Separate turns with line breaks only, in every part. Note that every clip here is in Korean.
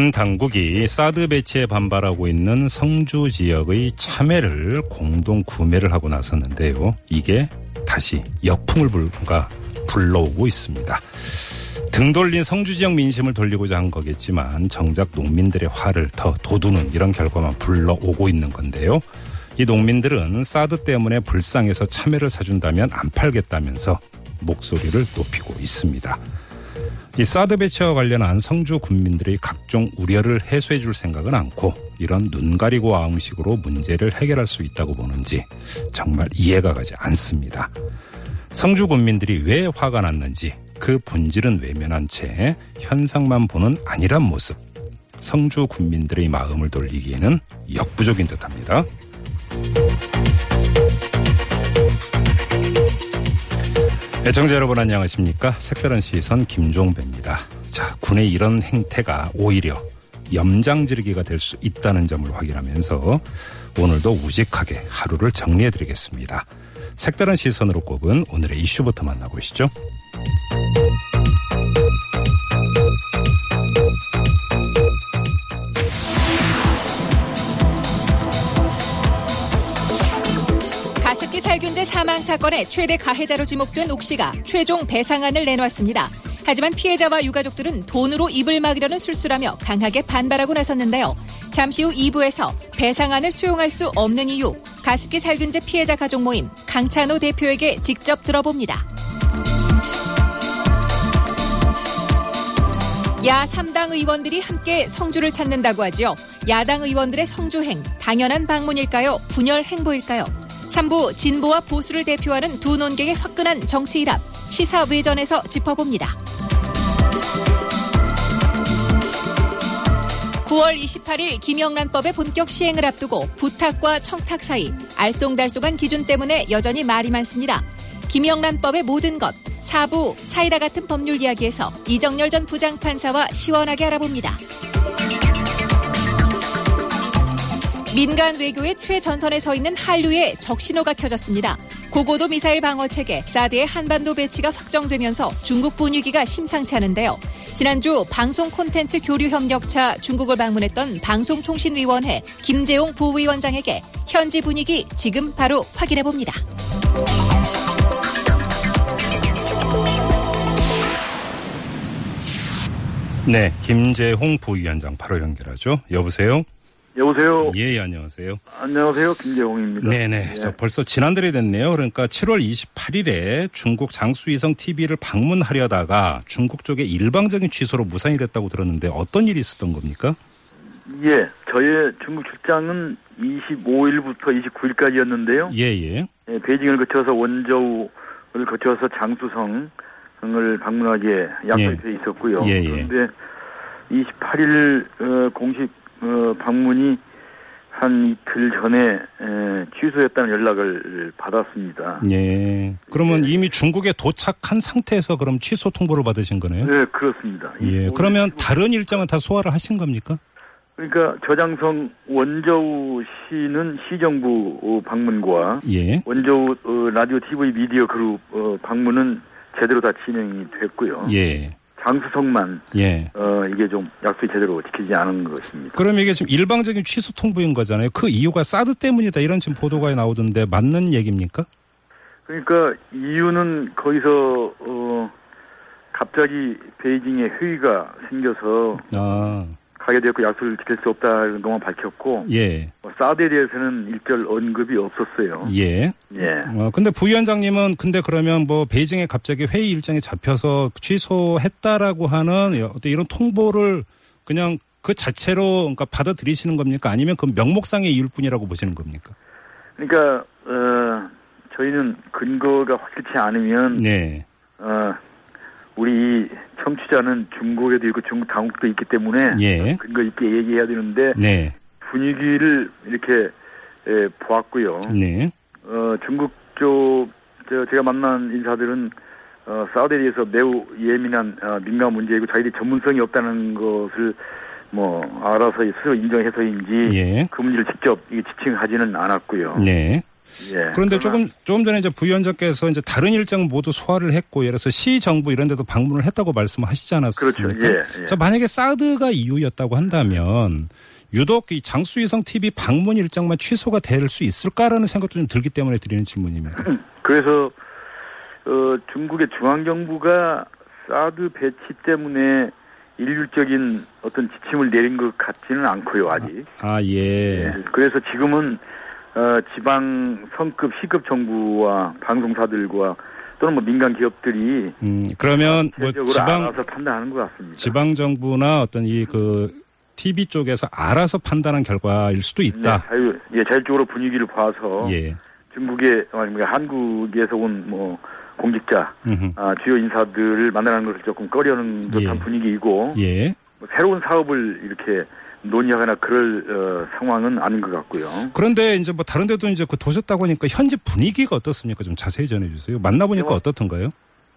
군 당국이 사드 배치에 반발하고 있는 성주 지역의 참외를 공동 구매를 하고 나섰는데요. 이게 다시 역풍을 불가 불러오고 있습니다. 등 돌린 성주 지역 민심을 돌리고자 한 거겠지만 정작 농민들의 화를 더 돋우는 이런 결과만 불러오고 있는 건데요. 이 농민들은 사드 때문에 불쌍해서 참외를 사준다면 안 팔겠다면서 목소리를 높이고 있습니다. 이 사드 배치와 관련한 성주 군민들의 각종 우려를 해소해 줄 생각은 않고 이런 눈 가리고 아웅식으로 문제를 해결할 수 있다고 보는지 정말 이해가 가지 않습니다. 성주 군민들이 왜 화가 났는지 그 본질은 외면한 채 현상만 보는 안일한 모습. 성주 군민들의 마음을 돌리기에는 역부족인 듯합니다. 애청자 여러분 안녕하십니까? 색다른 시선 김종배입니다. 자, 군의 이런 행태가 오히려 염장지르기가 될 수 있다는 점을 확인하면서 오늘도 우직하게 하루를 정리해 드리겠습니다. 색다른 시선으로 꼽은 오늘의 이슈부터 만나보시죠.
사망 사건의 최대 가해자로 지목된 옥 씨가 최종 배상안을 내놓았습니다. 하지만 피해자와 유가족들은 돈으로 입을 막으려는 술수라며 강하게 반발하고 나섰는데요. 잠시 후 2부에서 배상안을 수용할 수 없는 이유, 가습기 살균제 피해자 가족 모임 강찬호 대표에게 직접 들어봅니다. 야 3당 의원들이 함께 성주를 찾는다고 하지요. 야당 의원들의 성주행, 당연한 방문일까요? 분열 행보일까요? 3부 진보와 보수를 대표하는 두 논객의 화끈한 정치 일합, 시사 외전에서 짚어봅니다. 9월 28일 김영란법의 본격 시행을 앞두고 부탁과 청탁 사이 알쏭달쏭한 기준 때문에 여전히 말이 많습니다. 김영란법의 모든 것, 사부 사이다 같은 법률 이야기에서 이정열 전 부장판사와 시원하게 알아봅니다. 민간 외교의 최전선에 서 있는 한류의 적신호가 켜졌습니다. 고고도 미사일 방어 체계 사드의 한반도 배치가 확정되면서 중국 분위기가 심상치 않은데요. 지난주 방송 콘텐츠 교류 협력차 중국을 방문했던 방송통신위원회 김재용 부위원장에게 현지 분위기 지금 바로 확인해 봅니다.
네, 김재홍 부위원장 바로 연결하죠. 여보세요?
여보세요.
예, 예, 안녕하세요.
안녕하세요. 김재홍입니다.
네네.
예.
저 벌써 지난달이 됐네요. 그러니까 7월 28일에 중국 장수위성 TV를 방문하려다가 중국 쪽의 일방적인 취소로 무산이 됐다고 들었는데 어떤 일이 있었던 겁니까?
예, 저의 중국 출장은 25일부터 29일까지였는데요.
예, 예.
예, 베이징을 거쳐서 원저우를 거쳐서 장수성을 방문하기에 약속이
예.
돼 있었고요.
예, 예.
그런데 28일 어, 공식 어, 방문이 한 이틀 전에 에, 취소했다는 연락을 받았습니다.
예. 그러면 이미 중국에 도착한 상태에서 그럼 취소 통보를 받으신 거네요?
네, 그렇습니다.
예.
이-
그러면 다른 일정은 다 소화를 하신 겁니까?
그러니까 저장성 원저우 시는 시정부 어, 방문과
예.
원저우 어, 라디오 TV 미디어 그룹 어, 방문은 제대로 다 진행이 됐고요.
예.
장수성만
예.
어, 이게 좀 약속이 제대로 지키지 않은 것입니다.
그럼 이게 지금 일방적인 취소 통보인 거잖아요. 그 이유가 사드 때문이다 이런 지금 보도가 나오던데 맞는 얘기입니까?
그러니까 이유는 거기서 어, 갑자기 베이징에 회의가 생겨서
아,
가게 되었고 약속을 지킬 수 없다는 것만 밝혔고
예.
어, 사드에 대해서는 일절 언급이 없었어요.
예.
예.
어, 근데 부위원장님은 근데 그러면 뭐 베이징에 갑자기 회의 일정이 잡혀서 취소했다라고 하는 어떤 이런 통보를 그냥 그 자체로 그러니까 받아들이시는 겁니까? 아니면 그 명목상의 이유일 뿐이라고 보시는 겁니까?
그러니까 어, 저희는 근거가 확실치 않으면
네.
어, 우리 이 청취자는 중국에도 있고 중국 당국도 있기 때문에
예.
근거 있게 얘기해야 되는데
네.
분위기를 이렇게 에, 보았고요.
네.
어, 중국 쪽 저, 제가 만난 인사들은 어, 사우디에서 매우 예민한 어, 민감한 문제이고 자기들이 전문성이 없다는 것을 뭐 알아서 스스로 인정해서인지
예.
그 문제를 직접 지칭하지는 않았고요.
네.
예.
그런데 조금 조금 전에 이제 부위원장께서 이제 다른 일정 모두 소화를 했고 예를 들어서 시 정부 이런 데도 방문을 했다고 말씀하시지 않았습니까?
그렇죠. 예, 예.
자 만약에 사드가 이유였다고 한다면 유독 이 장수위성 TV 방문 일정만 취소가 될 수 있을까라는 생각도 좀 들기 때문에 드리는 질문입니다.
그래서 어, 중국의 중앙 정부가 사드 배치 때문에 일률적인 어떤 지침을 내린 것 같지는 않고요 아직.
아 예.
예. 그래서 지금은 어, 지방 성급 시급 정부와 방송사들과 또는 뭐 민간 기업들이
음 그러면 뭐 지방
알아서 판단하는 것 같습니다.
지방 정부나 어떤 이 그 TV 쪽에서 알아서 판단한 결과일 수도
네,
있다.
자유, 예, 자율적으로 분위기를 봐서
예.
중국의 아니 면 한국에서 온 뭐 공직자,
음흠.
아, 주요 인사들을 만나는 것을 조금 꺼려는 듯한
예.
분위기이고
예.
뭐 새로운 사업을 이렇게 논의하거나 그럴 어, 상황은 아닌 것 같고요.
그런데 이제 뭐 다른 데도 이제 그 도셨다고 하니까 현지 분위기가 어떻습니까? 좀 자세히 전해 주세요. 만나보니까
뭐,
어떻던가요?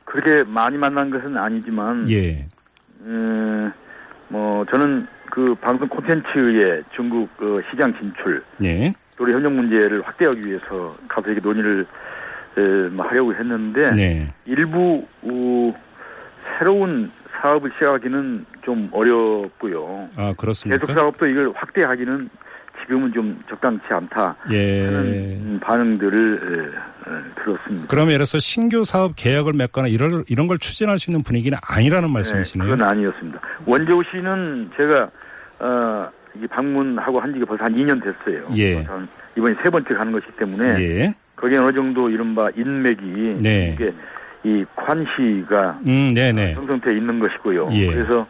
그렇게 많이 만난 것은 아니지만
예.
음, 뭐 저는 그 방송 콘텐츠의 중국 어, 시장 진출,
예.
또 협력 문제를 확대하기 위해서 가서 이렇게 논의를 에, 뭐 하려고 했는데
네.
일부 어, 새로운 사업을 시작하기는 좀 어렵고요.
아, 그렇습니까?
계속 사업도 이걸 확대하기는 지금은 좀 적당치 않다
예.
하는 음, 반응들을 에, 에, 들었습니다.
그러면 예를 들어서 신규 사업 계약을 맺거나 이런 이런 걸 추진할 수 있는 분위기는 아니라는
네,
말씀이시네요.
그건 아니었습니다. 원조 씨는 제가 어, 이 방문하고 한 지가 벌써 한 2년 됐어요.
예.
이번이 세 번째 가는 것이기 때문에
예.
거기에 어느 정도 이른바 인맥이
네.
이게 이 관시가
음, 네, 네.
형성돼 있는 것이고요.
예.
그래서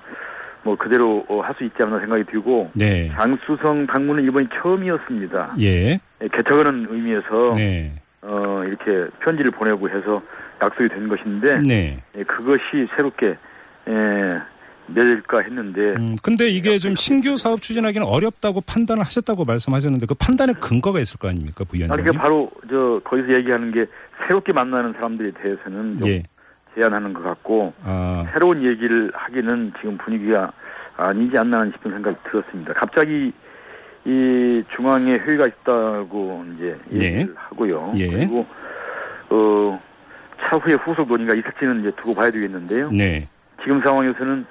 뭐 그대로 어, 할수 있지 않나 생각이 들고
네.
장수성 방문은 이번이 처음이었습니다.
예.
예, 개척하는 의미에서
네.
어, 이렇게 편지를 보내고 해서 약속이 된 것인데
네.
예, 그것이 새롭게 예, 맺을까 했는데
음, 근데 이게 좀 신규 사업 추진하기는 어렵다고 판단을 하셨다고 말씀하셨는데 그 판단의 근거가 있을 거 아닙니까,
아니
부위원장님?
그 바로 저 거기서 얘기하는 게 새롭게 만나는 사람들에 대해서는 좀
예.
제한하는 것 같고
아,
새로운 얘기를 하기는 지금 분위기가 아니지 않나 싶은 생각이 들었습니다. 갑자기 이 중앙에 회의가 있다고 이제 얘기를
예.
하고요.
예.
그리고 어 차후에 후속 논의가 있을지는 이제 두고 봐야 되겠는데요.
네.
지금 상황에서는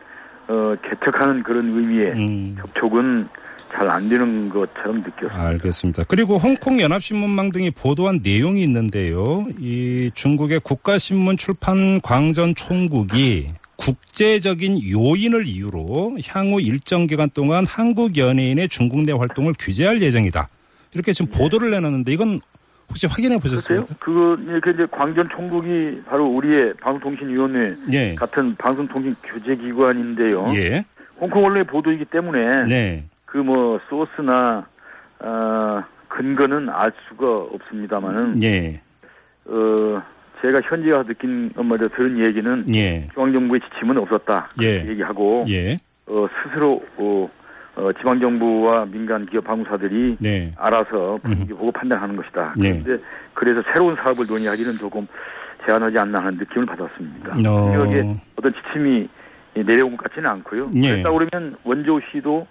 어 개척하는 그런 의미의
음.
접촉은 잘 안 되는 것처럼 느꼈습니다.
알겠습니다. 그리고 홍콩 연합신문망 등이 보도한 내용이 있는데요. 이 중국의 국가신문 출판 광전 총국이 국제적인 요인을 이유로 향후 일정 기간 동안 한국 연예인의 중국 내 활동을 규제할 예정이다. 이렇게 지금 보도를 내놨는데 이건 혹시 확인해. 보셨습니까?
그거 이렇게 이제 광전 총국이 바로 우리의 방송통신위원회
예.
같은 방송통신 규제기관인데요.
예.
홍콩 언론의 보도이기 때문에
네.
그뭐 소스나 어, 근거는 알 수가 없습니다만은
예.
어, 제가 현지가 느낀 엄마들 들은 얘기는
예.
중앙정부의 지침은 없었다
예.
얘기하고
예.
어, 스스로 어, 어, 지방정부와 민간 기업 방송사들이
네.
알아서 분위기 보고 판단하는 것이다.
네.
그런데 그래서 새로운 사업을 논의하기는 조금 제한하지 않나 하는 느낌을 받았습니다.
어.
여기에 어떤 지침이 내려온 것 같지는 않고요.
예.
그랬다 그러면 원조 씨도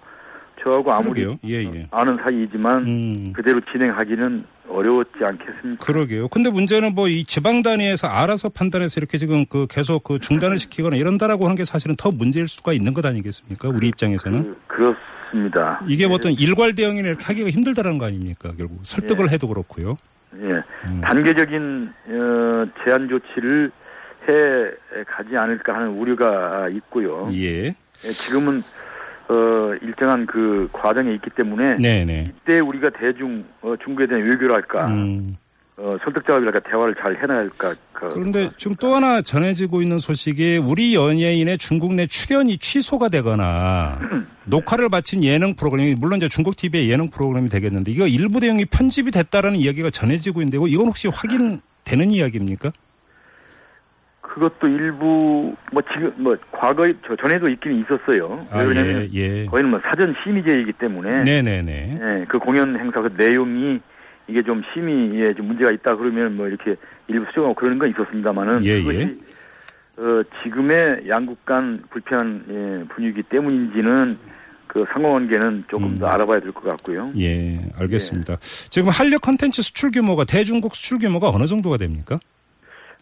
저하고 아무리.
예, 예.
아는 사이이지만
음.
그대로 진행하기는 어려웠지 않겠습니까?
그러게요. 근데 문제는 뭐 이 지방 단위에서 알아서 판단해서 이렇게 지금 그 계속 그 중단을 시키거나 이런다라고 하는 게 사실은 더 문제일 수가 있는 것 아니겠습니까? 우리 입장에서는.
그, 그렇습니다.
이게 뭐 어떤 일괄 이렇게 하기가 힘들다는 거 아닙니까? 결국 설득을 해도 그렇고요.
예.
음.
단계적인 어, 제한 조치를 해 가지 않을까 하는 우려가 있고요.
예.
예, 지금은 어, 일정한 그 과정에 있기 때문에
네네.
이때 우리가 대중 어, 중국에 대한 외교를 할까
음.
어, 설득 작업이랄까 대화를 잘 할까 그,
그런데 지금 또 하나 전해지고 있는 소식이 우리 연예인의 중국 내 출연이 취소가 되거나 녹화를 마친 예능 프로그램이 물론 이제 중국 TV의 예능 프로그램이 되겠는데 이거 일부 내용이 편집이 됐다라는 이야기가 전해지고 있는데 이건 혹시 확인되는 이야기입니까?
그것도 일부 뭐 지금 뭐 과거에 저 전에도 있긴 있었어요.
아,
왜냐면
예, 예.
거기는 뭐 사전 심의제이기 때문에
네네네.
예, 그 공연 행사 그 내용이 이게 좀 심의에 좀 문제가 있다 그러면 뭐 이렇게 일부 수정하고 그러는 건 있었습니다만은
예,
그것이
예.
어, 지금의 양국 간 불편한 예, 분위기 때문인지는 그 상호관계는 조금
음.
더 알아봐야 될 것 같고요.
예, 알겠습니다. 지금 한류 컨텐츠 수출 규모가 대중국 수출 규모가 어느 정도가 됩니까?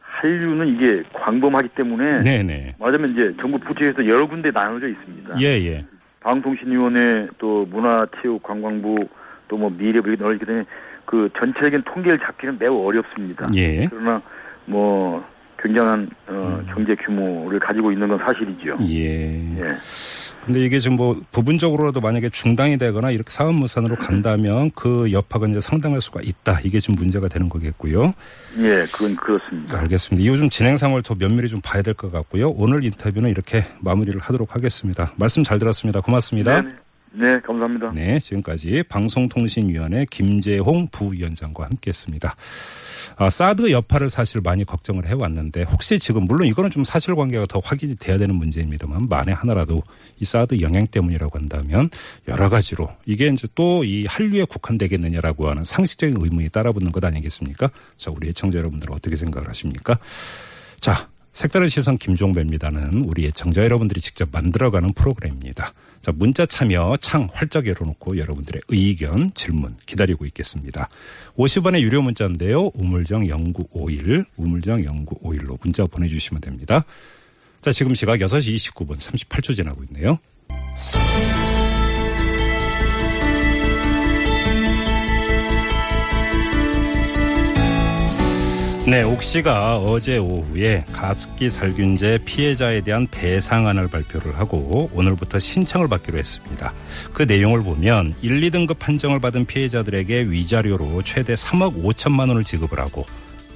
한류는 이게 광범하기 때문에
네네.
말하자면 이제 정부 부처에서 여러 군데 나눠져 있습니다.
예, 예.
방송통신위원회 또 문화체육관광부 또 뭐 미래부 이렇게 넣기 때문에 그 전체적인 통계를 잡기는 매우 어렵습니다.
예.
그러나 뭐 굉장한 어, 경제 규모를 가지고 있는 건 사실이죠.
예.
예.
근데 이게 지금 뭐 부분적으로라도 만약에 중단이 되거나 이렇게 사업 무산으로 간다면 그 여파가 이제 상당할 수가 있다. 이게 좀 문제가 되는 거겠고요.
예, 그건 그렇습니다.
알겠습니다. 좀 진행 상황을 더 면밀히 좀 봐야 될 것 같고요. 오늘 인터뷰는 이렇게 마무리를 하도록 하겠습니다. 말씀 잘 들었습니다. 고맙습니다.
네, 네, 감사합니다.
네, 지금까지 방송통신위원회 김재홍 부위원장과 함께했습니다. 아, 사드 여파를 사실 많이 걱정을 해왔는데 혹시 지금 물론 이거는 좀 사실관계가 더 확인이 돼야 되는 문제입니다만 만에 하나라도 이 사드 영향 때문이라고 한다면 여러 가지로 이게 이제 또 이 한류에 국한되겠느냐라고 하는 상식적인 의문이 따라붙는 것 아니겠습니까? 자, 우리 애청자 여러분들은 어떻게 생각을 하십니까? 자, 색다른 시선 김종배입니다는 우리 애청자 여러분들이 직접 만들어가는 프로그램입니다. 자, 문자 참여 창 활짝 열어놓고 여러분들의 의견, 질문 기다리고 있겠습니다. 50원의 유료 문자인데요. 우물정 0951, 우물정 0951로 문자 보내주시면 됩니다. 자, 지금 시각 6시 29분 38초 지나고 있네요. 네, 옥시가 어제 오후에 가습기 살균제 피해자에 대한 배상안을 발표를 하고 오늘부터 신청을 받기로 했습니다. 그 내용을 보면 1, 2등급 판정을 받은 피해자들에게 위자료로 최대 3억 5천만 원을 지급을 하고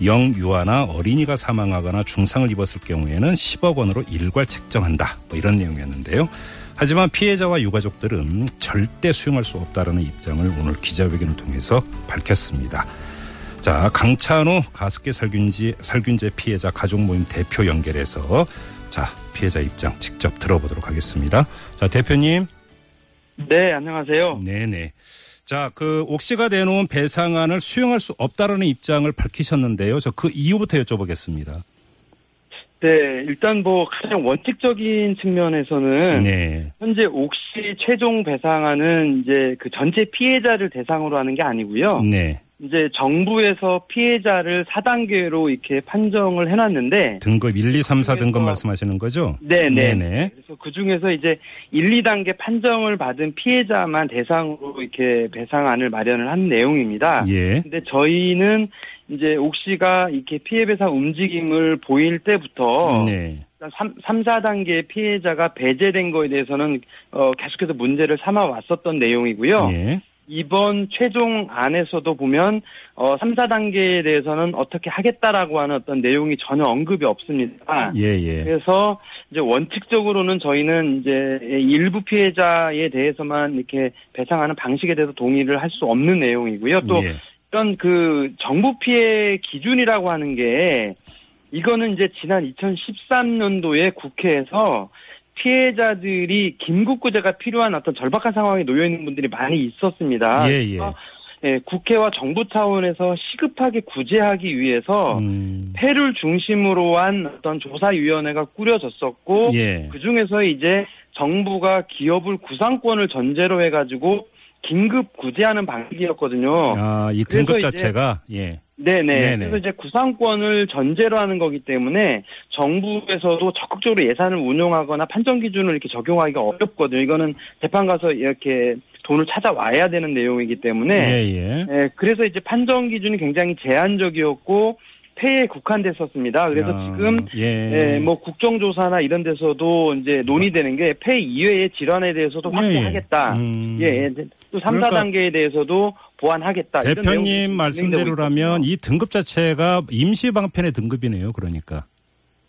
영유아나 어린이가 사망하거나 중상을 입었을 경우에는 10억 원으로 일괄 책정한다. 뭐 이런 내용이었는데요. 하지만 피해자와 유가족들은 절대 수용할 수 없다라는 입장을 오늘 기자회견을 통해서 밝혔습니다. 자, 강찬호 가습기 살균제, 살균제 피해자 가족 모임 대표 연결해서 자, 피해자 입장 직접 들어보도록 하겠습니다. 자, 대표님.
네, 안녕하세요.
네네. 자, 그 옥시가 내놓은 배상안을 수용할 수 없다라는 입장을 밝히셨는데요. 저 그 이유부터 여쭤보겠습니다.
네, 일단 뭐 가장 원칙적인 측면에서는
네.
현재 옥시 최종 배상안은 이제 그 전체 피해자를 대상으로 하는 게 아니고요.
네.
이제 정부에서 피해자를 4단계로 이렇게 판정을 해놨는데
등급 1, 2, 3, 4 등급 말씀하시는 거죠?
네, 네.
네네.
그래서 그 중에서 이제 1, 2단계 판정을 받은 피해자만 대상으로 이렇게 배상안을 마련을 한 내용입니다.
예.
근데 저희는 이제 옥시가 이렇게 피해 배상 움직임을 보일 때부터
네.
3, 3, 4단계 피해자가 배제된 거에 대해서는 어, 계속해서 문제를 삼아 왔었던 내용이고요.
예.
이번 최종 안에서도 보면 어, 3, 4단계에 대해서는 어떻게 하겠다라고 하는 어떤 내용이 전혀 언급이 없습니다.
예, 예.
그래서 이제 원칙적으로는 저희는 이제 일부 피해자에 대해서만 이렇게 배상하는 방식에 대해서 동의를 할 수 없는 내용이고요. 또
예.
이런 그 정부 피해 기준이라고 하는 게 이거는 이제 지난 2013년도에 국회에서 피해자들이 긴급구제가 필요한 어떤 절박한 상황에 놓여 있는 분들이 많이 있었습니다.
예, 예.
예, 국회와 정부 차원에서 시급하게 구제하기 위해서
음.
폐를 중심으로 한 어떤 조사위원회가 꾸려졌었고
예.
그 중에서 이제 정부가 기업을 구상권을 전제로 해가지고 긴급 구제하는 방식이었거든요.
아, 이 등급 자체가 예.
네네.
네네.
그래서 이제 구상권을 전제로 하는 거기 때문에 정부에서도 적극적으로 예산을 운용하거나 판정 기준을 이렇게 적용하기가 어렵거든요. 이거는 재판 가서 이렇게 돈을 찾아와야 되는 내용이기 때문에
예, 예.
예, 그래서 이제 판정 기준이 굉장히 제한적이었고 폐에 국한됐었습니다. 그래서
아,
지금
예.
예, 뭐 국정조사나 이런 데서도 이제 논의되는 게 폐 이외의 질환에 대해서도
예,
확대하겠다.
음.
예, 예. 또 3,
그러니까
4단계에 대해서도 보완하겠다.
대표님 말씀대로라면. 이 등급 자체가 임시 방편의 등급이네요. 그러니까.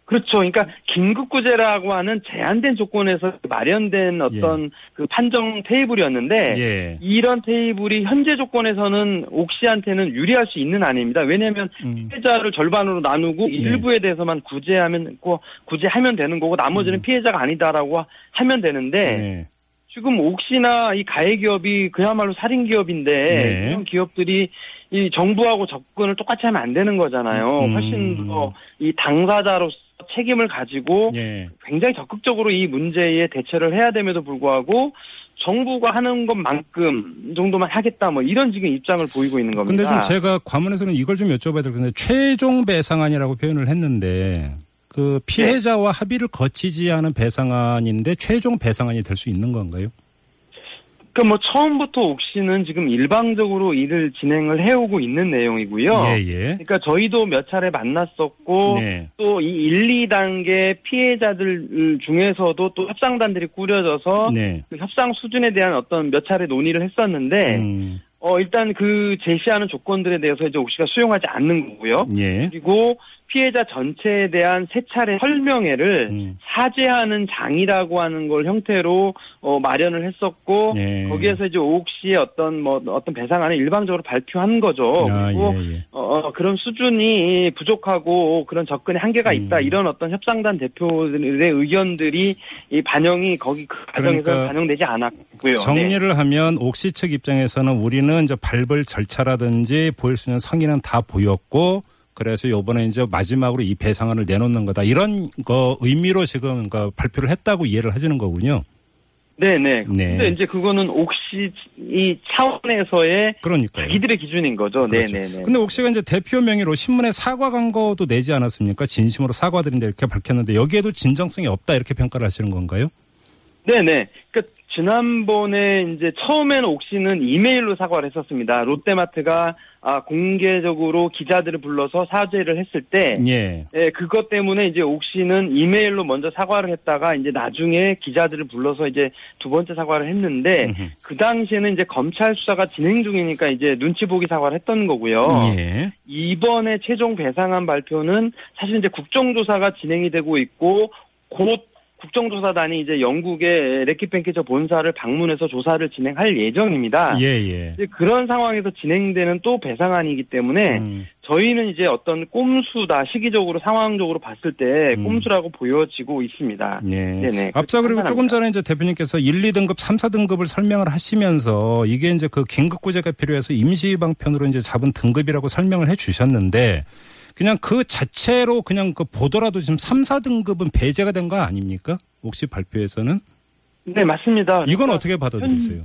그렇죠. 그러니까 긴급구제라고 하는 제한된 조건에서 마련된 어떤 그 판정 테이블이었는데
예.
이런 테이블이 현재 조건에서는 옥시한테는 유리할 수 있는 아닙니다. 왜냐하면
음.
피해자를 절반으로 나누고 일부에 대해서만 구제하면 고 구제하면 되는 거고 나머지는 피해자가 아니다라고 하면 되는데
네.
지금 옥시나 이 가해 기업이 그야말로 살인 기업인데
네.
이런 기업들이 이 정부하고 접근을 똑같이 하면 안 되는 거잖아요.
음.
훨씬 더 이 당사자로서 책임을 가지고
예.
굉장히 적극적으로 이 문제에 대처를 해야 됨에도 불구하고 정부가 하는 것만큼 정도만 하겠다 뭐 이런 지금 입장을 보이고 있는 겁니다.
근데 좀 제가 과문에서는 이걸 좀 여쭤봐야 될 텐데 최종 배상안이라고 표현을 했는데 그 피해자와 합의를 거치지 않은 배상안인데 최종 배상안이 될 수 있는 건가요?
그러니까 뭐 처음부터 옥시는 지금 일방적으로 일을 진행을 해오고 있는 내용이고요.
예, 예.
그러니까 저희도 몇 차례 만났었고
네.
또이 1, 2단계 피해자들 중에서도 또 협상단들이 꾸려져서
네.
그 협상 수준에 대한 어떤 몇 차례 논의를 했었는데
음,
어 일단 그 제시하는 조건들에 대해서 이제 옥시가 수용하지 않는 거고요.
예.
그리고 피해자 전체에 대한 세 차례 설명회를
음.
사죄하는 장이라고 하는 걸 형태로 어, 마련을 했었고
예.
거기에서 이제 오옥 씨의 어떤 뭐 어떤 배상안을 일방적으로 발표한 거죠.
아,
그리고
예, 예.
어, 어, 그런 수준이 부족하고 그런 접근의 한계가 있다
음.
이런 어떤 협상단 대표들의 의견들이 이 반영이 거기 그 과정에서
그러니까
반영되지 않았고요. 네.
정리를 하면 옥시 측 입장에서는 우리는 이제 발벌 절차라든지 보일 수 있는 성의는 다 보였고 그래서 요번에 이제 마지막으로 이 배상안을 내놓는 거다 이런 거 의미로 지금 그 발표를 했다고 이해를 하시는 거군요.
네네.
네.
근데 이제 그거는 옥시 이 차원에서의
그러니까요.
자기들의 기준인 거죠.
그렇죠.
네네네.
근데 옥시가 이제 대표 명의로 신문에 사과 광고도 내지 않았습니까? 진심으로 사과드린다 이렇게 밝혔는데 여기에도 진정성이 없다 이렇게 평가를 하시는 건가요?
네네. 그러니까 지난번에 이제 처음에는 옥시는 이메일로 사과를 했었습니다. 롯데마트가 아, 공개적으로 기자들을 불러서 사죄를 했을 때,
예.
예, 그것 때문에 이제 옥시는 이메일로 먼저 사과를 했다가 이제 나중에 기자들을 불러서 이제 두 번째 사과를 했는데,
음흠.
그 당시에는 이제 검찰 수사가 진행 중이니까 이제 눈치 보기 사과를 했던 거고요.
예.
이번에 최종 배상안 발표는 사실 이제 국정조사가 진행이 되고 있고 곧 국정조사단이 이제 영국의 레킷벤키저 본사를 방문해서 조사를 진행할 예정입니다.
예, 예.
이제 그런 상황에서 진행되는 또 배상안이기 때문에
음.
저희는 이제 어떤 꼼수다 시기적으로 상황적으로 봤을 때
음.
꼼수라고 보여지고 있습니다.
예.
네네.
앞서 그리고
판단합니다.
조금 전에 이제 대표님께서 1, 2등급, 3, 4등급을 설명을 하시면서 이게 이제 그 긴급 구제가 필요해서 임시 방편으로 이제 잡은 등급이라고 설명을 해 주셨는데 그냥 그 자체로 그냥 그 보더라도 지금 3, 4등급은 배제가 된 거 아닙니까? 혹시 발표에서는?
네 맞습니다.
이건
그러니까
어떻게 받아들이세요?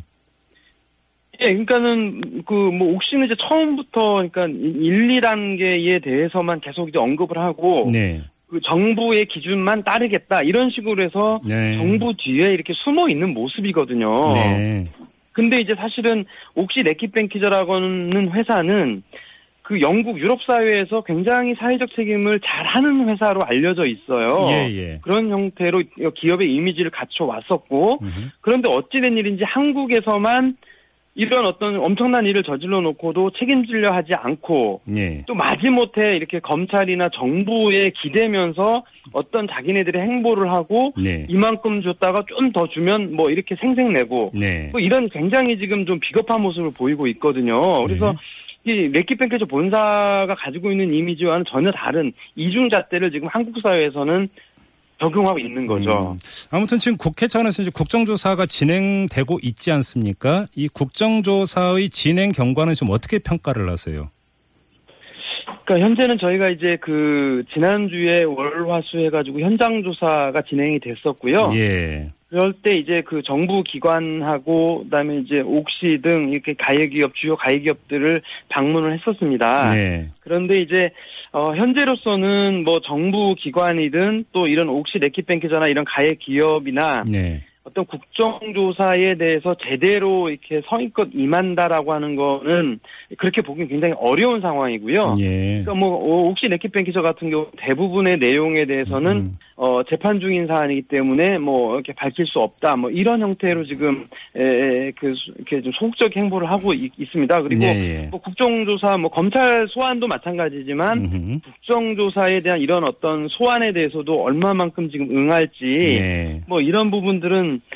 예, 그러니까는 그 뭐 옥시는 이제 처음부터 그러니까 1, 2단계에 대해서만 계속 이제 언급을 하고
네.
그 정부의 기준만 따르겠다 이런 식으로 해서
네.
정부 뒤에 이렇게 숨어 있는 모습이거든요.
네.
근데 이제 사실은 옥시 레키뱅키저라고 하는 회사는 그 영국 유럽 사회에서 굉장히 사회적 책임을 잘하는 회사로 알려져 있어요.
예, 예.
그런 형태로 기업의 이미지를 갖춰 왔었고. 그런데 어찌된 일인지 한국에서만 이런 어떤 엄청난 일을 저질러 놓고도 책임지려 하지 않고
예.
또 마지못해 이렇게 검찰이나 정부에 기대면서 어떤 자기네들의 행보를 하고
네.
이만큼 줬다가 좀 더 주면 뭐 이렇게 생색내고
네.
뭐 이런 굉장히 지금 좀 비겁한 모습을 보이고 있거든요. 그래서 이 레키뱅크저 본사가 가지고 있는 이미지와는 전혀 다른 이중잣대를 지금 한국 사회에서는 적용하고 있는 거죠.
음. 아무튼 지금 국회 차원에서 이제 국정조사가 진행되고 있지 않습니까? 이 국정조사의 진행 경과는 지금 어떻게 평가를 하세요?
그러니까 현재는 저희가 이제 그 지난주에 월화수 해가지고 현장 조사가 진행이 됐었고요.
예.
그럴 때 이제 그 정부 기관하고 그다음에 이제 옥시 등 이렇게 가해 기업 주요 가해 기업들을 방문을 했었습니다.
네.
그런데 이제 어 현재로서는 뭐 정부 기관이든 또 이런 옥시 레키뱅크잖아 이런 가해 기업이나
네.
어떤 국정조사에 대해서 제대로 이렇게 성의껏 임한다라고 하는 거는 그렇게 보기 굉장히 어려운 상황이고요.
예.
그러니까 뭐 어, 혹시 네킷뱅키저 같은 경우 대부분의 내용에 대해서는
음.
어, 재판 중인 사안이기 때문에 뭐 이렇게 밝힐 수 없다 뭐 이런 형태로 지금 에, 그 수- 이렇게 좀 소극적 행보를 하고 있, 습니다 그리고
예, 예.
뭐 국정조사 뭐 검찰 소환도 마찬가지지만
음흠.
국정조사에 대한 이런 어떤 소환에 대해서도 얼마만큼 지금 응할지
예.
뭐 이런 부분들은 그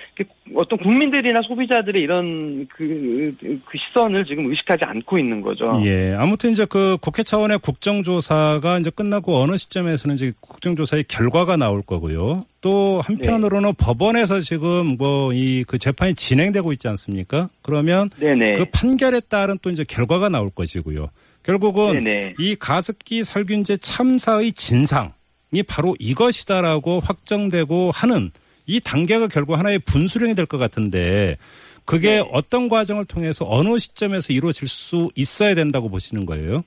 어떤 국민들이나 소비자들의 이런 그, 그 시선을 지금 의식하지 않고 있는 거죠.
예. 아무튼 이제 그 국회 차원의 국정조사가 이제 끝나고 어느 시점에서는 이제 국정조사의 결과가 나올 거고요. 또 한편으로는
네.
법원에서 지금 뭐 이 그 재판이 진행되고 있지 않습니까? 그러면
네네.
그 판결에 따른 또 이제 결과가 나올 것이고요. 결국은
네네.
이 가습기 살균제 참사의 진상이 바로 이것이다라고 확정되고 하는 이 단계가 결국 하나의 분수령이 될 것 같은데 그게
네.
어떤 과정을 통해서 어느 시점에서 이루어질 수 있어야 된다고 보시는 거예요?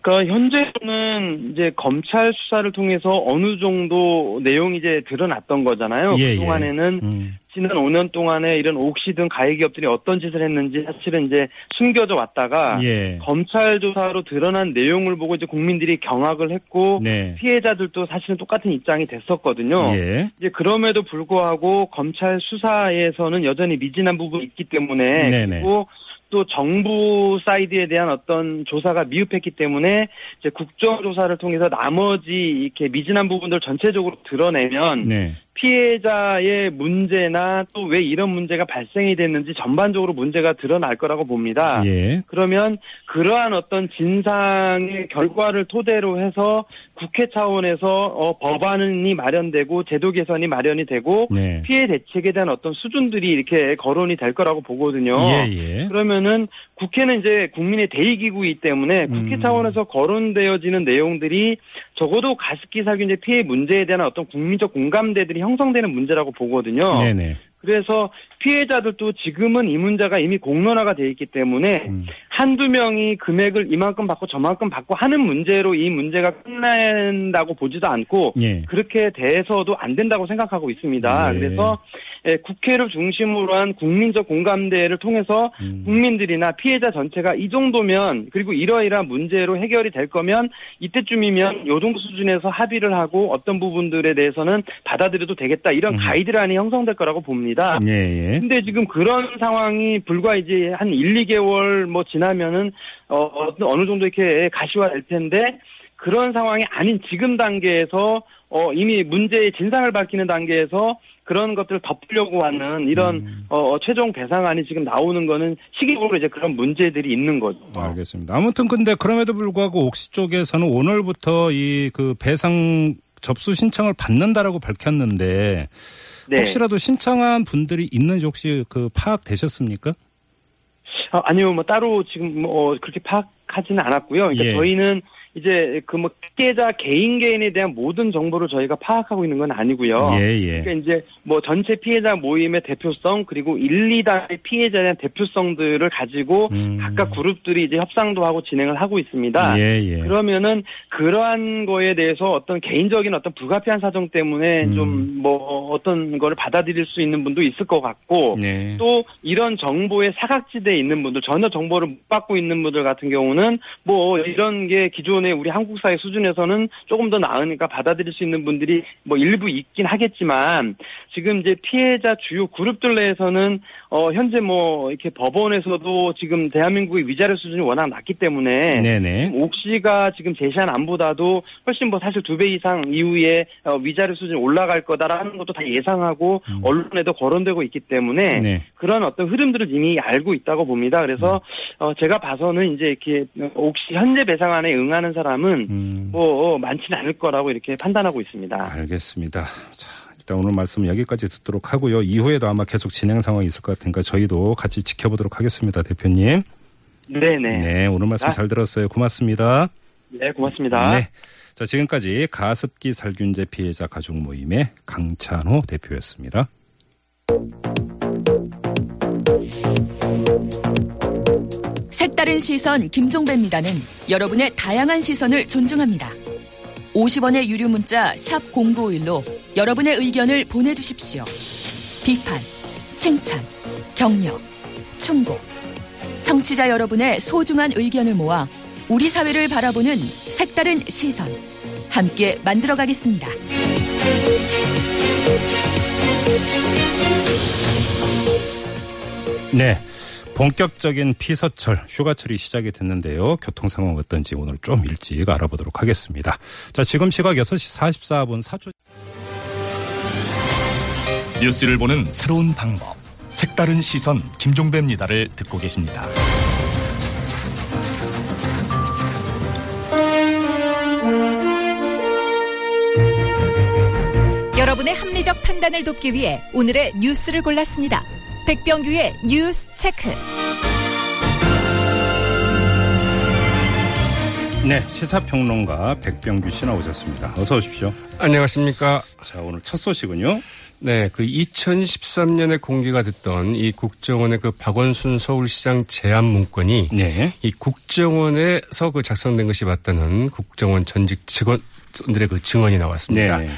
그러니까 현재는 이제 검찰 수사를 통해서 어느 정도 내용이 이제 드러났던 거잖아요.
예, 예.
그동안에는
음.
지난 5년 동안에 이런 옥시 등 가해 기업들이 어떤 짓을 했는지 사실은 이제 숨겨져 왔다가
예.
검찰 조사로 드러난 내용을 보고 이제 국민들이 경악을 했고
네.
피해자들도 사실은 똑같은 입장이 됐었거든요.
예.
이제 그럼에도 불구하고 검찰 수사에서는 여전히 미진한 부분이 있기 때문에
네네.
그리고 또 정부 사이드에 대한 어떤 조사가 미흡했기 때문에 이제 국정조사를 통해서 나머지 이렇게 미진한 부분들 전체적으로 드러내면
네.
피해자의 문제나 또 왜 이런 문제가 발생이 됐는지 전반적으로 문제가 드러날 거라고 봅니다.
예.
그러면 그러한 어떤 진상의 결과를 토대로 해서 국회 차원에서 어, 법안이 마련되고 제도 개선이 마련이 되고
네.
피해 대책에 대한 어떤 수준들이 이렇게 거론이 될 거라고 보거든요.
예, 예.
그러면은 국회는 이제 국민의 대의기구이기 때문에 국회
음.
차원에서 거론되어지는 내용들이 적어도 가습기 살균제 피해 문제에 대한 어떤 국민적 공감대들이 형성되는 문제라고 보거든요.
네네.
그래서 피해자들도 지금은 이 문제가 이미 공론화가 돼 있기 때문에
음.
한두 명이 금액을 이만큼 받고 저만큼 받고 하는 문제로 이 문제가 끝난다고 보지도 않고
예.
그렇게 돼서도 안 된다고 생각하고 있습니다.
네.
그래서 예, 국회를 중심으로 한 국민적 공감대를 통해서
음.
국민들이나 피해자 전체가 이 정도면 그리고 이러이러한 문제로 해결이 될 거면 이때쯤이면 요 정도 수준에서 합의를 하고 어떤 부분들에 대해서는 받아들여도 되겠다 이런
음.
가이드라인이 형성될 거라고 봅니다.
예, 예.
근데 지금 그런 상황이 불과 이제 한 1, 2개월 뭐 지 나면은 어 어- 어느 정도 이렇게 가시화될 텐데 그런 상황이 아닌 지금 단계에서 어 이미 문제의 진상을 밝히는 단계에서 그런 것들을 덮으려고 하는 이런
음.
어 최종 배상안이 지금 나오는 거는 시기적으로 이제 그런 문제들이 있는 거죠.
알겠습니다. 아무튼 근데 그럼에도 불구하고 옥시 쪽에서는 오늘부터 이 그 배상 접수 신청을 받는다라고 밝혔는데
네.
혹시라도 신청한 분들이 있는지 혹시 그 파악되셨습니까?
아, 아니요, 뭐 따로 지금 뭐 그렇게 파악하지는 않았고요. 그러니까
예.
저희는 이제 그 뭐 피해자 개인 개인에 대한 모든 정보를 저희가 파악하고 있는 건 아니고요.
예, 예.
그러니까 이제 뭐 전체 피해자 모임의 대표성 그리고 1, 2단의 피해자에 대한 대표성들을 가지고
음.
각각 그룹들이 이제 협상도 하고 진행을 하고 있습니다.
예, 예.
그러면은 그러한 거에 대해서 어떤 개인적인 어떤 불가피한 사정 때문에
음.
좀뭐 어떤 거를 받아들일 수 있는 분도 있을 것 같고
네.
또 이런 정보의 사각지대에 있는 분들 전혀 정보를 못 받고 있는 분들 같은 경우는 뭐 이런 게 기존 의 우리 한국 사회 수준에서는 조금 더 나으니까 받아들일 수 있는 분들이 뭐 일부 있긴 하겠지만 지금 이제 피해자 주요 그룹들 내에서는 어 현재 뭐 이렇게 법원에서도 지금 대한민국의 위자료 수준이 워낙 낮기 때문에
네네.
옥시가 지금 제시한 안보다도 훨씬 뭐 사실 두 배 이상 이후에 어, 위자료 수준이 올라갈 거다라는 것도 다 예상하고 언론에도 거론되고 있기 때문에
음. 네.
그런 어떤 흐름들을 이미 알고 있다고 봅니다. 그래서 어, 제가 봐서는 이제 이렇게 옥시 현재 배상안에 응하는 사람은
음.
뭐 많지는 않을 거라고 이렇게 판단하고 있습니다.
알겠습니다. 자, 일단 오늘 말씀 여기까지 듣도록 하고요. 이후에도 아마 계속 진행 상황이 있을 것 같으니까 저희도 같이 지켜보도록 하겠습니다. 대표님.
네네. 네.
네, 오늘 말씀
아.
잘 들었어요. 고맙습니다.
고맙습니다.
네. 자, 지금까지 가습기 살균제 피해자 가족 모임의 강찬호 대표였습니다.
색다른 시선 김종배입니다는 여러분의 다양한 시선을 존중합니다. 50원의 유료 문자 샵 0951로 여러분의 의견을 보내주십시오. 비판, 칭찬, 격려, 충고. 청취자 여러분의 소중한 의견을 모아 우리 사회를 바라보는 색다른 시선. 함께 만들어가겠습니다.
네. 본격적인 피서철, 휴가철이 시작이 됐는데요. 교통 상황 어떤지 오늘 좀 일찍 알아보도록 하겠습니다. 자, 지금 시각 6시 44분 4초.
뉴스를 보는 새로운 방법. 색다른 시선 김종배입니다를 듣고 계십니다.
여러분의 합리적 판단을 돕기 위해 오늘의 뉴스를 골랐습니다. 백병규의 뉴스 체크.
네, 시사평론가 백병규 씨 나오셨습니다. 어서 오십시오.
안녕하십니까.
자, 오늘 첫 소식은요.
네, 그 2013년에 공개가 됐던 이 국정원의 그 박원순 서울시장 제안 문건이
네.
이 국정원에서 그 작성된 것이 맞다는 국정원 전직 직원 들의 그 증언이 나왔습니다.
네.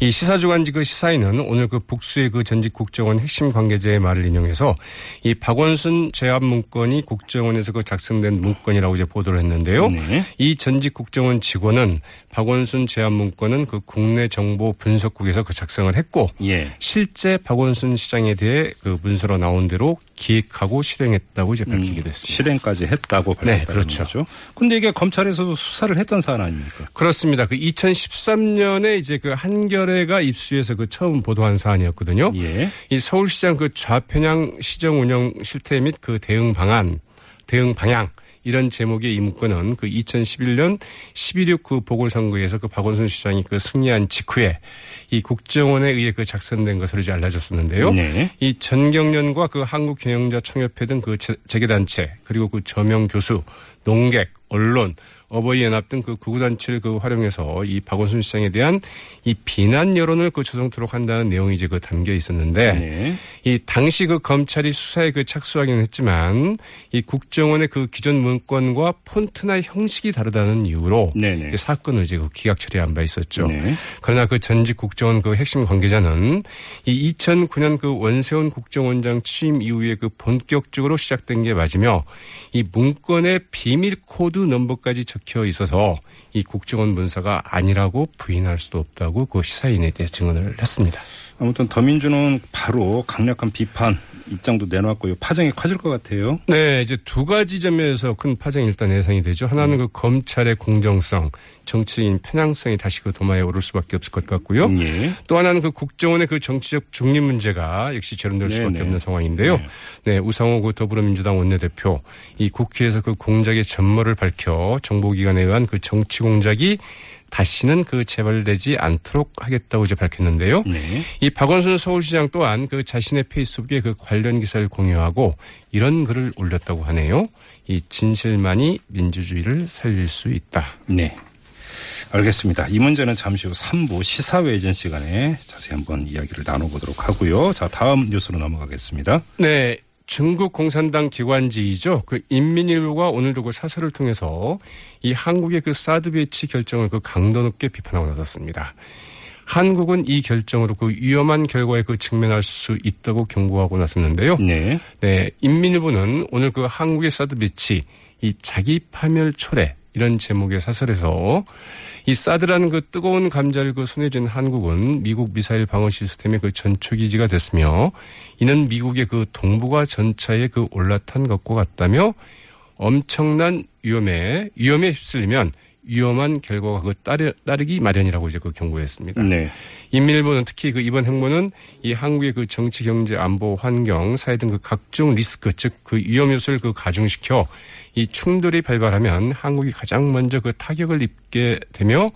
이 시사주간지 그 시사인은 오늘 그 북수의 그 전직 국정원 핵심 관계자의 말을 인용해서 이 박원순 제안 문건이 국정원에서 그 작성된 문건이라고 이제 보도를 했는데요.
네.
이 전직 국정원 직원은 박원순 제안 문건은 그 국내 정보 분석국에서 그 작성을 했고
예.
실제 박원순 시장에 대해 그 문서로 나온 대로 기획하고 실행했다고 이제 밝히게 됐습니다.
실행까지 했다고
네,
밝혔다는
그렇죠.
거죠. 근데 이게 검찰에서도 수사를 했던 사안 아닙니까?
그렇습니다. 그 2013년에 이제 그 한겨레가 입수해서 그 처음 보도한 사안이었거든요.
예.
이 서울시장 그 좌편향 시정 운영 실태 및 그 대응 방안, 대응 방향 이런 제목의 이 문건은 그 2011년 11.6그 보궐선거에서 그 박원순 시장이 그 승리한 직후에 이 국정원에 의해 그 작성된 것으로 이제 알려졌었는데요.
네.
이 전경련과 그 한국경영자총협회 등 그 재계단체 그리고 그 저명 교수, 농객, 언론, 어버이연합 등 그 구구단체를 그 활용해서 이 박원순 시장에 대한 이 비난 여론을 그 조성토록 한다는 내용이 이제 그 담겨 있었는데
네.
이 당시 그 검찰이 수사에 그 착수하기는 했지만 이 국정원의 그 기존 문건과 폰트나 형식이 다르다는 이유로
네네.
이제 사건을 이제 그 기각 처리한 바 있었죠.
네.
그러나 그 전직 국정원 그 핵심 관계자는 이 2009년 그 원세훈 국정원장 취임 이후에 그 본격적으로 시작된 게 맞으며 이 문건에 비밀 코드 넘버까지 적혀 있어서 이 국정원 문서가 아니라고 부인할 수도 없다고 그 시사인에 대해 증언을 했습니다.
아무튼 더민주는 바로 강력한 비판 입장도 내놓았고요. 파장이 커질 것 같아요.
네, 이제 두 가지 점에서 큰 파장이 일단 예상이 되죠. 하나는 그 검찰의 공정성, 정치인 편향성이 다시 그 도마에 오를 수밖에 없을 것 같고요.
예.
또 하나는 그 국정원의 그 정치적 중립 문제가 역시 재론될 수밖에
네네.
없는 상황인데요. 네, 우상호 그 더불어민주당 원내대표 이 국회에서 그 공작의 전모를 밝혀 정보기관에 의한 그 정치 공작이 다시는 그 재발되지 않도록 하겠다고 이제 밝혔는데요.
네.
이 박원순 서울시장 또한 그 자신의 페이스북에 그 관련 기사를 공유하고 이런 글을 올렸다고 하네요. 이 진실만이 민주주의를 살릴 수 있다.
네. 알겠습니다. 이 문제는 잠시 후 3부 시사외전 시간에 자세히 한번 이야기를 나눠보도록 하고요. 자, 다음 뉴스로 넘어가겠습니다.
네. 중국 공산당 기관지이죠. 그 인민일보가 오늘도 그 사설을 통해서 이 한국의 그 사드 배치 결정을 그 강도 높게 비판하고 나섰습니다. 한국은 이 결정으로 그 위험한 결과에 그 직면할 수 있다고 경고하고 나섰는데요.
네.
네, 인민일보는 오늘 그 한국의 사드 배치 이 자기 파멸 초래 이런 제목의 사설에서 이 사드라는 그 뜨거운 감자를 그 손에 쥔 한국은 미국 미사일 방어 시스템의 그 전초기지가 됐으며 이는 미국의 그 동북아 전차에 그 올라탄 것과 같다며 엄청난 위험에 위험에 휩쓸리면 위험한 결과가 그 따르, 따르기 마련이라고 이제 그 경고했습니다.
네.
인민일보는 특히 그 이번 행보는 이 한국의 그 정치, 경제, 안보, 환경, 사회 등 그 각종 리스크, 즉 그 위험 요소를 그 가중시켜 이 충돌이 발발하면 한국이 가장 먼저 그 타격을 입게 되며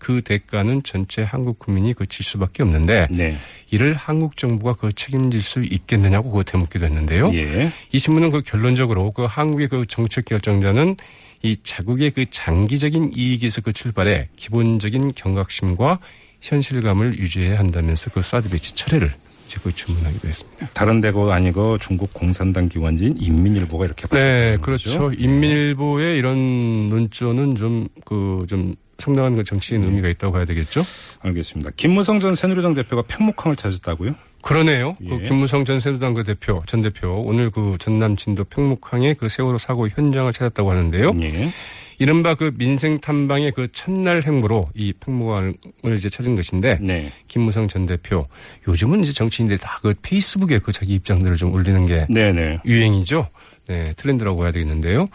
그 대가는 전체 한국 국민이 그 질 수밖에 없는데
네.
이를 한국 정부가 그 책임질 수 있겠느냐고 그 대묻기도 했는데요.
예.
이 신문은 그 결론적으로 그 한국의 그 정책 결정자는 이 자국의 그 장기적인 이익에서 그 출발해 기본적인 경각심과 현실감을 유지해야 한다면서 그 사드 배치 철회를 이제 그 주문하기도 했습니다.
다른 데가 아니고 중국 공산당 기관지인 인민일보가 이렇게
네,
밝혔다는 거죠?
그렇죠. 인민일보의 이런 논조는 좀 그좀 상당한 그 정치인 의미가 있다고 봐야 되겠죠.
알겠습니다. 김무성 전 새누리당 대표가 평목항을 찾았다고요?
그러네요.
예.
그 김무성 전 새누리당 그 대표, 전 대표 오늘 그 전남 진도 평목항의 그 세월호 사고 현장을 찾았다고 하는데요.
예.
이른바 그 민생 탐방의 그 첫날 행보로 이 평목항을 이제 찾은 것인데
네.
김무성 전 대표 요즘은 이제 정치인들이 다 그 페이스북에 그 자기 입장들을 좀 올리는 게
네네.
유행이죠. 네, 트렌드라고 해야 되겠는데요.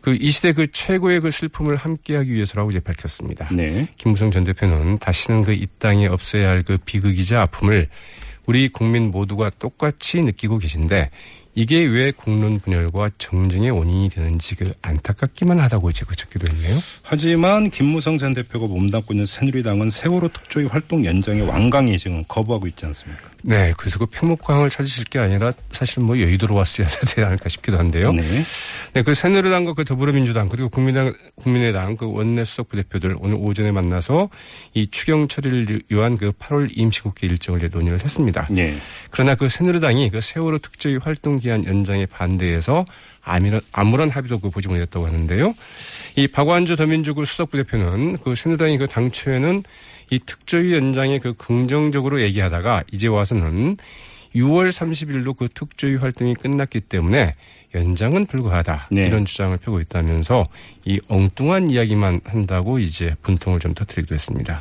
그 이 시대 그 최고의 그 슬픔을 함께하기 위해서라고 이제 밝혔습니다.
네.
김무성 전 대표는 다시는 그 이 땅에 없어야 할 그 비극이자 아픔을 우리 국민 모두가 똑같이 느끼고 계신데 이게 왜 국론 분열과 정쟁의 원인이 되는지 그 안타깝기만 하다고 이제 그 적기도 했네요.
하지만 김무성 전 대표가 몸담고 있는 새누리당은 세월호 특조위 활동 연장의 완강히 지금 거부하고 있지 않습니까?
네, 그래서 그 평목광을 찾으실 게 아니라 사실 뭐 여의도로 왔어야 되지 않을까 싶기도 한데요.
네.
네, 그 새누리당과 그 더불어민주당 그리고 국민당, 국민의당 그 원내 수석 부대표들 오늘 오전에 만나서 이 추경 처리를 위한 그 8월 임시국회 일정을 논의를 했습니다.
네.
그러나 그 새누리당이 그 세월호 특조위 활동 기한 연장에 반대해서 아무런, 아무런 합의도 그 보지 못했다고 하는데요. 이 박완주 더민주구 수석 부대표는 그 새누리당이 그 당초에는 이 특조위 연장에 그 긍정적으로 얘기하다가 이제 와서는 6월 30일로 그 특조위 활동이 끝났기 때문에 연장은 불가하다
네.
이런 주장을 펴고 있다면서 이 엉뚱한 이야기만 한다고 이제 분통을 좀 터뜨리기도 했습니다.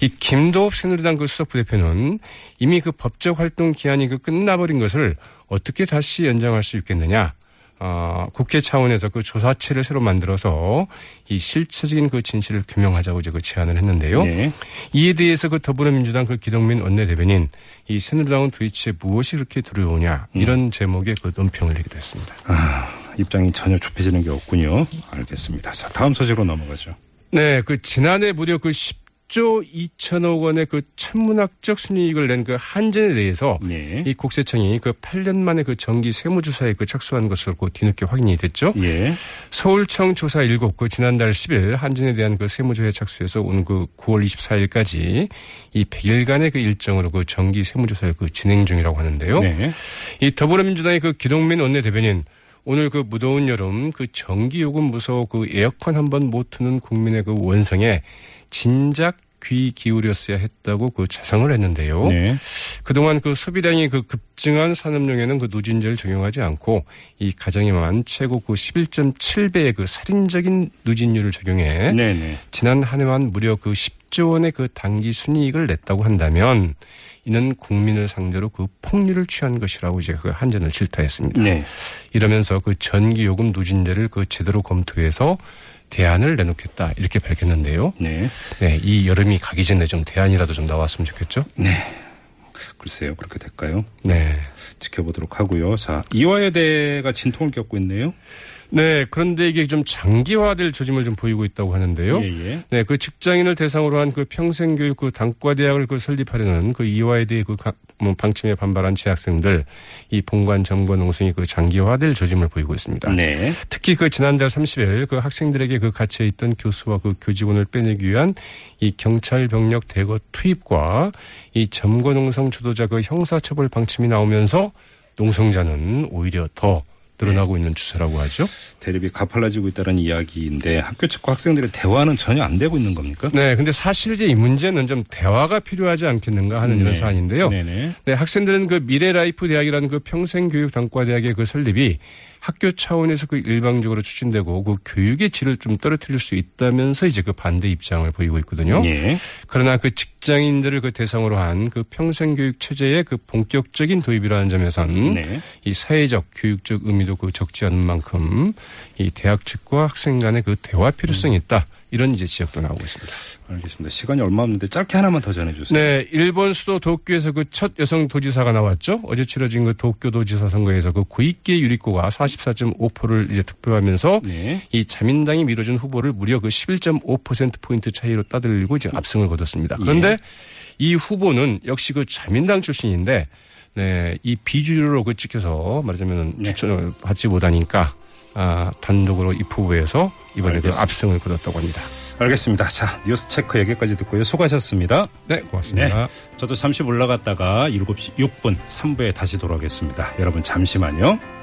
이 김도읍 새누리당 그 수석 부대표는 이미 그 법적 활동 기한이 그 끝나버린 것을 어떻게 다시 연장할 수 있겠느냐. 어, 국회 차원에서 그 조사체를 새로 만들어서 이 실체적인 그 진실을 규명하자고 이제 그 제안을 했는데요.
네.
이에 대해서 그 더불어민주당 그 기동민 원내대변인 이 새누리당은 도대체 무엇이 그렇게 두려우냐 이런 제목의 그 논평을 내기도 했습니다.
아, 입장이 전혀 좁혀지는 게 없군요. 알겠습니다. 자, 다음 소식으로 넘어가죠.
네, 그 지난해 무려 그 10 조 2천억 원의 그 천문학적 순이익을 낸 그 한전에 대해서
네.
이 국세청이 그 8년 만에 그 정기 세무조사에 그 착수한 것으로 그 뒤늦게 확인이 됐죠.
예.
서울청 조사 7, 그 지난달 10일 한진에 대한 그 세무조회 착수해서 온 그 9월 24일까지 이 100일간의 그 일정으로 그 정기 세무조사를 그 진행 중이라고 하는데요.
네.
이 더불어민주당의 그 기동민 원내대변인 오늘 그 무더운 여름 그 전기 요금 무서워 그 에어컨 한 번 못 트는 국민의 그 원성에 진작 귀 기울였어야 했다고 그 자성을 했는데요.
네.
그동안 그 소비량이 그 급증한 산업용에는 그 누진제를 적용하지 않고 이 가정에만 최고 그 11.7배의 그 살인적인 누진율을 적용해
네, 네.
지난 한 해만 무려 그 10조 원의 그 단기 순이익을 냈다고 한다면 이는 국민을 상대로 그 폭리를 취한 것이라고 이제 그 한전을 질타했습니다.
네.
이러면서 그 전기 요금 누진제를 그 제대로 검토해서 대안을 내놓겠다 이렇게 밝혔는데요.
네.
네, 이 여름이 가기 전에 좀 대안이라도 좀 나왔으면 좋겠죠.
글쎄요. 그렇게 될까요?
네.
지켜보도록 하고요. 자, 이화여대가 진통을 겪고 있네요.
네, 그런데 이게 좀 장기화될 조짐을 좀 보이고 있다고 하는데요.
예, 예.
네, 그 직장인을 대상으로 한 그 평생교육 그 단과대학을 그 설립하려는 그 이화에 대해 그 가- 뭐 방침에 반발한 재학생들 이 본관 정권 농성이 그 장기화될 조짐을 보이고 있습니다.
네.
특히 그 지난달 30일 그 학생들에게 그 갇혀 있던 교수와 그 교직원을 빼내기 위한 이 경찰 병력 대거 투입과 이 점거 농성 주도자 그 형사처벌 방침이 나오면서 농성자는 오히려 더 늘어나고 있는 추세라고 하죠.
대립이 가팔라지고 있다는 이야기인데 학교 측과 학생들의 대화는 전혀 안 되고 있는 겁니까?
네, 근데 사실 이제 이 문제는 좀 대화가 필요하지 않겠는가 하는 이런
네.
사안인데요.
네네.
네, 학생들은 그 미래라이프 대학이라는 그 평생교육 단과대학의 그 설립이 학교 차원에서 그 일방적으로 추진되고 그 교육의 질을 좀 떨어뜨릴 수 있다면서 이제 그 반대 입장을 보이고 있거든요.
예.
그러나 그 직장인들을 그 대상으로 한 그 평생교육 체제의 그 본격적인 도입이라는 점에선
네.
이 사회적 교육적 의미도 그 적지 않은 만큼 이 대학 측과 학생 간의 그 대화 필요성이 있다. 이런 이제 지적도 나오고 있습니다.
알겠습니다. 시간이 얼마 없는데 짧게 하나만 더 전해주세요.
네, 일본 수도 도쿄에서 그 첫 여성 도지사가 나왔죠. 어제 치러진 그 도쿄 도지사 선거에서 그 고이케 유리코가 44.5%를 이제 득표하면서
네.
이 자민당이 밀어준 후보를 무려 그 11.5% 포인트 차이로 따돌리고 이제 압승을 거뒀습니다. 그런데
예.
이 후보는 역시 그 자민당 출신인데 네, 이 비주류로 그 찍혀서 말하자면
네.
추천을 받지 못하니까 아, 단독으로 이 후보에서 이번에 그. 압승을 거뒀다고 합니다.
알겠습니다. 자, 뉴스 체크 여기까지 듣고요. 수고하셨습니다.
네, 고맙습니다.
저도 잠시 올라갔다가 7시 6분 3부에 다시 돌아오겠습니다. 여러분 잠시만요.